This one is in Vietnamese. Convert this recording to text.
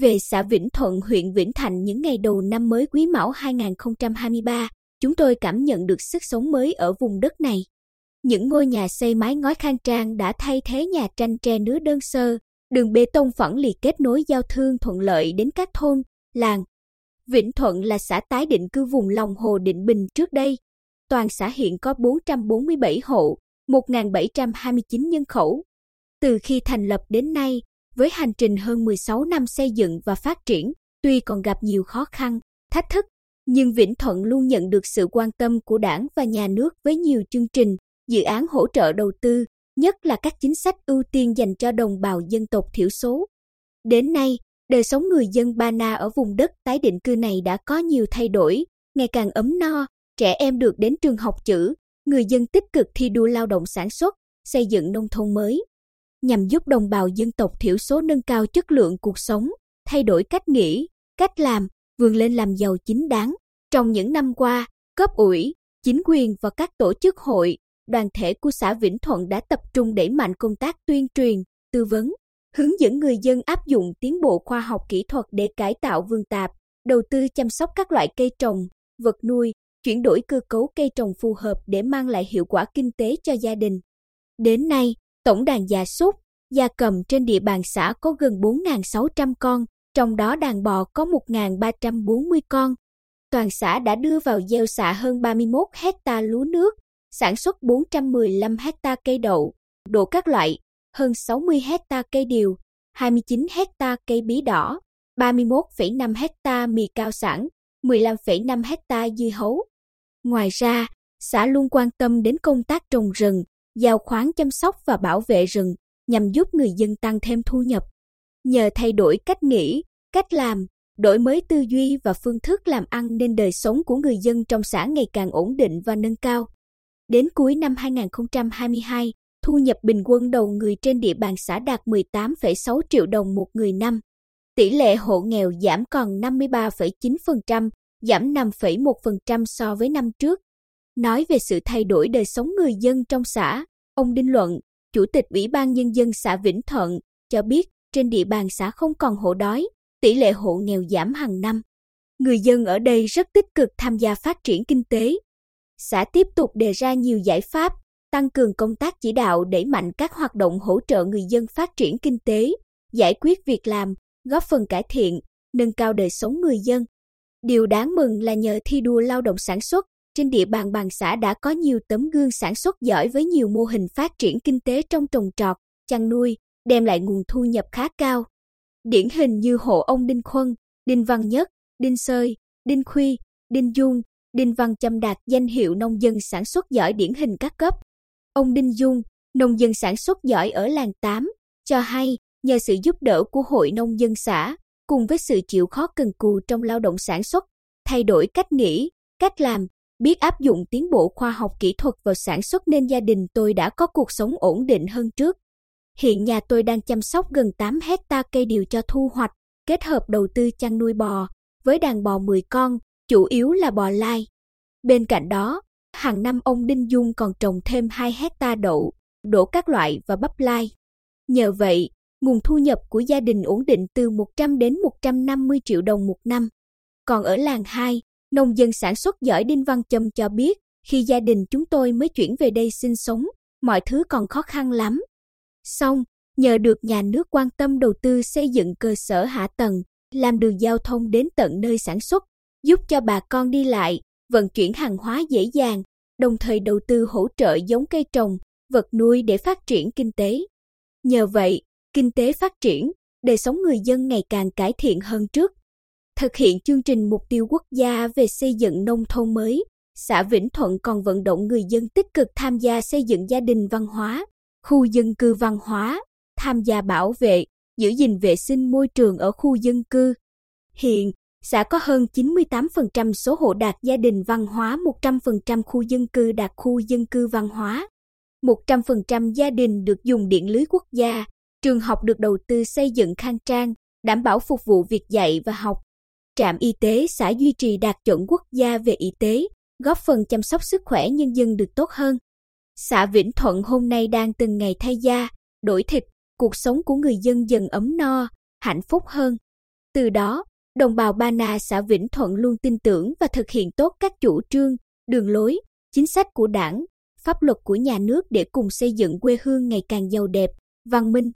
về xã Vĩnh Thuận, huyện Vĩnh Thạnh những ngày đầu năm mới Quý Mão 2023, chúng tôi cảm nhận được sức sống mới ở vùng đất này. Những ngôi nhà xây mái ngói khang trang đã thay thế nhà tranh tre nứa đơn sơ, đường bê tông phẳng lì kết nối giao thương thuận lợi đến các thôn, làng. Vĩnh Thuận là xã tái định cư vùng lòng hồ Định Bình trước đây. Toàn xã hiện có 447 hộ, 1.729 nhân khẩu. Từ khi thành lập đến nay, với hành trình hơn 16 năm xây dựng và phát triển, tuy còn gặp nhiều khó khăn, thách thức, nhưng Vĩnh Thuận luôn nhận được sự quan tâm của đảng và nhà nước với nhiều chương trình, dự án hỗ trợ đầu tư, nhất là các chính sách ưu tiên dành cho đồng bào dân tộc thiểu số. Đến nay, đời sống người dân Ba Na ở vùng đất tái định cư này đã có nhiều thay đổi, ngày càng ấm no, trẻ em được đến trường học chữ, người dân tích cực thi đua lao động sản xuất, xây dựng nông thôn mới nhằm giúp đồng bào dân tộc thiểu số nâng cao chất lượng cuộc sống, thay đổi cách nghĩ, cách làm, vươn lên làm giàu chính đáng. Trong những năm qua, cấp ủy, chính quyền và các tổ chức hội, đoàn thể của xã Vĩnh Thuận đã tập trung đẩy mạnh công tác tuyên truyền, tư vấn, hướng dẫn người dân áp dụng tiến bộ khoa học kỹ thuật để cải tạo vườn tạp, đầu tư chăm sóc các loại cây trồng, vật nuôi, chuyển đổi cơ cấu cây trồng phù hợp để mang lại hiệu quả kinh tế cho gia đình. Đến nay, tổng đàn gia súc, gia cầm trên địa bàn xã có gần 4.600 con, trong đó đàn bò có 1.340 con. Toàn xã đã đưa vào gieo xạ hơn 31 hecta lúa nước, sản xuất 415 hecta cây đậu, đổ các loại, hơn 60 hecta cây điều, 29 hecta cây bí đỏ, 31,5 hecta mì cao sản, 15,5 hecta dưa hấu. Ngoài ra, xã luôn quan tâm đến công tác trồng rừng, giao khoán chăm sóc và bảo vệ rừng nhằm giúp người dân tăng thêm thu nhập. Nhờ thay đổi cách nghĩ, cách làm, đổi mới tư duy và phương thức làm ăn nên đời sống của người dân trong xã ngày càng ổn định và nâng cao. Đến cuối năm 2022, thu nhập bình quân đầu người trên địa bàn xã đạt 18,6 triệu đồng một người năm. Tỷ lệ hộ nghèo giảm còn 53,9%, giảm 5,1% so với năm trước. Nói về sự thay đổi đời sống người dân trong xã, ông Đinh Luận, Chủ tịch Ủy ban Nhân dân xã Vĩnh Thuận, cho biết trên địa bàn xã không còn hộ đói, tỷ lệ hộ nghèo giảm hàng năm. Người dân ở đây rất tích cực tham gia phát triển kinh tế. Xã tiếp tục đề ra nhiều giải pháp, tăng cường công tác chỉ đạo đẩy mạnh các hoạt động hỗ trợ người dân phát triển kinh tế, giải quyết việc làm, góp phần cải thiện, nâng cao đời sống người dân. Điều đáng mừng là nhờ thi đua lao động sản xuất, trên địa bàn bàn xã đã có nhiều tấm gương sản xuất giỏi với nhiều mô hình phát triển kinh tế trong trồng trọt, chăn nuôi, đem lại nguồn thu nhập khá cao. Điển hình như hộ ông Đinh Khuân, Đinh Văn Nhất, Đinh Sơi, Đinh Khuy, Đinh Dung, Đinh Văn Châm đạt danh hiệu nông dân sản xuất giỏi điển hình các cấp. Ông Đinh Dung, nông dân sản xuất giỏi ở làng 8, cho hay nhờ sự giúp đỡ của hội nông dân xã, cùng với sự chịu khó cần cù trong lao động sản xuất, thay đổi cách nghĩ, cách làm, biết áp dụng tiến bộ khoa học kỹ thuật vào sản xuất nên gia đình tôi đã có cuộc sống ổn định hơn trước. Hiện nhà tôi đang chăm sóc gần 8 hecta cây điều cho thu hoạch, kết hợp đầu tư chăn nuôi bò, với đàn bò 10 con, chủ yếu là bò lai. Bên cạnh đó, hàng năm ông Đinh Dung còn trồng thêm 2 hecta đậu, đổ các loại và bắp lai. Nhờ vậy, nguồn thu nhập của gia đình ổn định từ 100 đến 150 triệu đồng một năm. Còn ở làng 2, Nông dân sản xuất giỏi Đinh Văn Châm cho biết, khi gia đình chúng tôi mới chuyển về đây sinh sống, mọi thứ còn khó khăn lắm. Xong, nhờ được nhà nước quan tâm đầu tư xây dựng cơ sở hạ tầng, làm đường giao thông đến tận nơi sản xuất, giúp cho bà con đi lại, vận chuyển hàng hóa dễ dàng, đồng thời đầu tư hỗ trợ giống cây trồng, vật nuôi để phát triển kinh tế. Nhờ vậy, kinh tế phát triển, đời sống người dân ngày càng cải thiện hơn trước thực hiện chương trình mục tiêu quốc gia về xây dựng nông thôn mới, xã Vĩnh Thuận còn vận động người dân tích cực tham gia xây dựng gia đình văn hóa, khu dân cư văn hóa, tham gia bảo vệ, giữ gìn vệ sinh môi trường ở khu dân cư. Hiện, xã có hơn 98% số hộ đạt gia đình văn hóa, 100% khu dân cư đạt khu dân cư văn hóa. 100% gia đình được dùng điện lưới quốc gia, trường học được đầu tư xây dựng khang trang, đảm bảo phục vụ việc dạy và học trạm y tế xã duy trì đạt chuẩn quốc gia về y tế, góp phần chăm sóc sức khỏe nhân dân được tốt hơn. Xã Vĩnh Thuận hôm nay đang từng ngày thay da, đổi thịt, cuộc sống của người dân dần ấm no, hạnh phúc hơn. Từ đó, đồng bào Ba Na xã Vĩnh Thuận luôn tin tưởng và thực hiện tốt các chủ trương, đường lối, chính sách của đảng, pháp luật của nhà nước để cùng xây dựng quê hương ngày càng giàu đẹp, văn minh.